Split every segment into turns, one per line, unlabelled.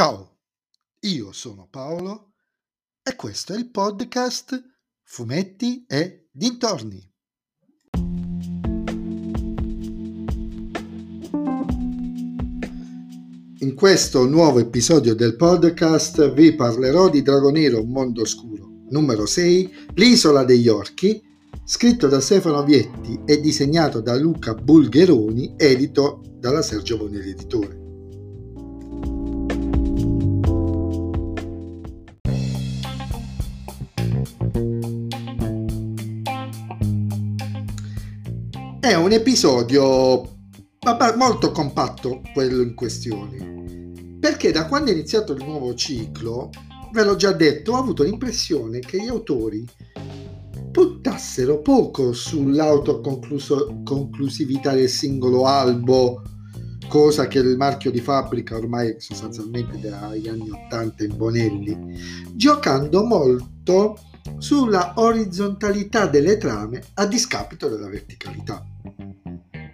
Ciao, io sono Paolo e questo è il podcast Fumetti e Dintorni. In questo nuovo episodio del podcast vi parlerò di Dragonero Un mondo oscuro, numero 6, L'isola degli orchi, scritto da Stefano Vietti e disegnato da Luca Bulgheroni, edito dalla Sergio Bonelli Editore. È un episodio molto compatto quello in questione, perché da quando è iniziato il nuovo ciclo, ve l'ho già detto, ho avuto l'impressione che gli autori puntassero poco sull'autoconclusività del singolo albo, cosa che il marchio di fabbrica ormai sostanzialmente dagli anni 80 in Bonelli, giocando molto sulla orizzontalità delle trame a discapito della verticalità.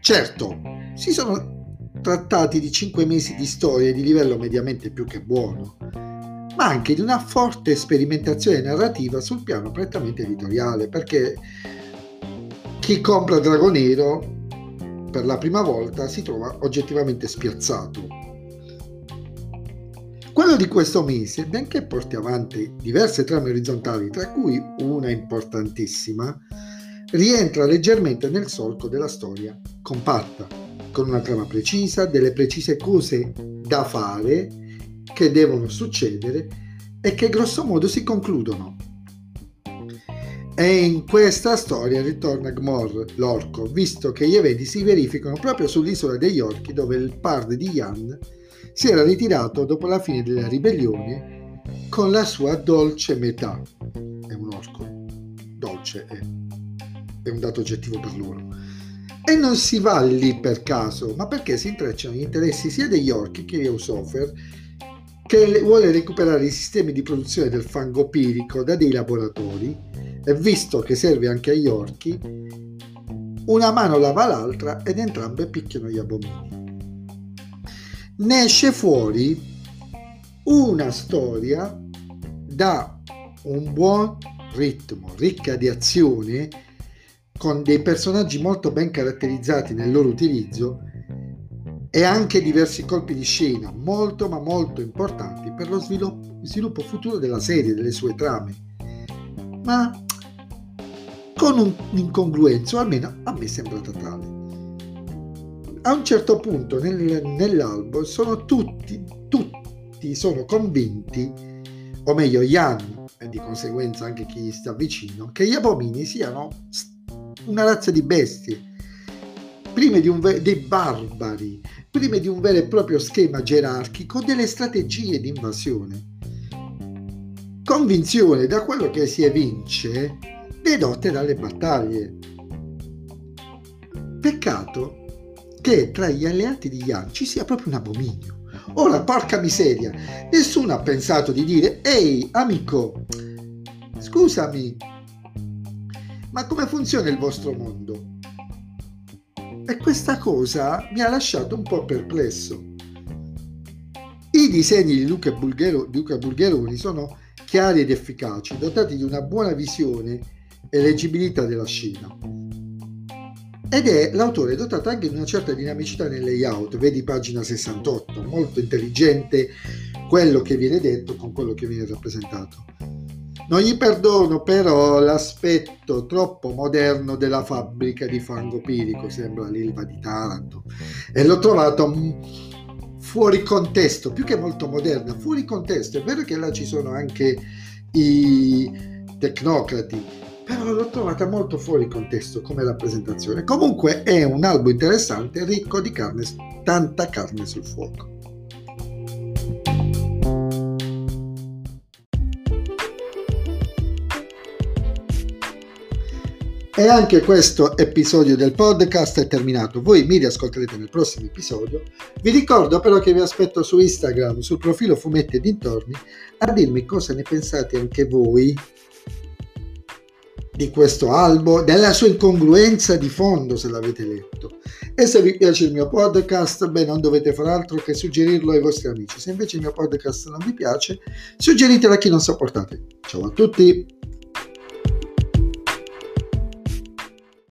Certo, si sono trattati di cinque mesi di storia di livello mediamente più che buono, ma anche di una forte sperimentazione narrativa sul piano prettamente editoriale, perché chi compra Dragonero per la prima volta si trova oggettivamente spiazzato quello di questo mese, benché porti avanti diverse trame orizzontali, tra cui una importantissima, rientra leggermente nel solco della storia compatta, con una trama precisa, delle precise cose da fare che devono succedere e che grossomodo si concludono. E in questa storia ritorna Gmor, l'orco, visto che gli eventi si verificano proprio sull'isola degli orchi dove il pard di Jan si era ritirato dopo la fine della ribellione con la sua dolce metà. È un orco. Dolce è, è un dato oggettivo per loro. E non si va lì per caso, ma perché si intrecciano gli interessi sia degli orchi che di Eusofer, che vuole recuperare i sistemi di produzione del fango pirico da dei laboratori, e visto che serve anche agli orchi, una mano lava l'altra ed entrambe picchiano gli abomini ne esce fuori una storia da un buon ritmo, ricca di azione, con dei personaggi molto ben caratterizzati nel loro utilizzo e anche diversi colpi di scena molto ma molto importanti per lo sviluppo, sviluppo futuro della serie, delle sue trame. Ma con un'incongruenza, o almeno a me sembra totale a un certo punto nel, nell'albo sono tutti, tutti sono convinti, o meglio Jan e di conseguenza anche chi sta vicino, che gli abomini siano una razza di bestie, prima di un, dei barbari, prima di un vero e proprio schema gerarchico delle strategie di invasione. Convinzione da quello che si evince dedotte dalle battaglie. Peccato che tra gli alleati di Yan ci sia proprio un abominio. Ora, porca miseria, nessuno ha pensato di dire, ehi, amico, scusami, ma come funziona il vostro mondo? E questa cosa mi ha lasciato un po' perplesso. I disegni di Luca, Bulghero, Luca Bulgheroni sono chiari ed efficaci, dotati di una buona visione e leggibilità della scena ed è l'autore dotato anche di una certa dinamicità nel layout, vedi pagina 68, molto intelligente quello che viene detto con quello che viene rappresentato. Non gli perdono però l'aspetto troppo moderno della fabbrica di fango pirico, sembra l'Ilva di Taranto, e l'ho trovato fuori contesto, più che molto moderna, fuori contesto. È vero che là ci sono anche i tecnocrati, l'ho trovata molto fuori contesto come rappresentazione. Comunque è un albo interessante, ricco di carne, tanta carne sul fuoco. E anche questo episodio del podcast è terminato. Voi mi riascolterete nel prossimo episodio. Vi ricordo però che vi aspetto su Instagram, sul profilo Fumetti e Dintorni, a dirmi cosa ne pensate anche voi di questo albo, della sua incongruenza di fondo se l'avete letto. E se vi piace il mio podcast, beh, non dovete fare altro che suggerirlo ai vostri amici. Se invece il mio podcast non vi piace, suggeritelo a chi non sopportate. Ciao a tutti!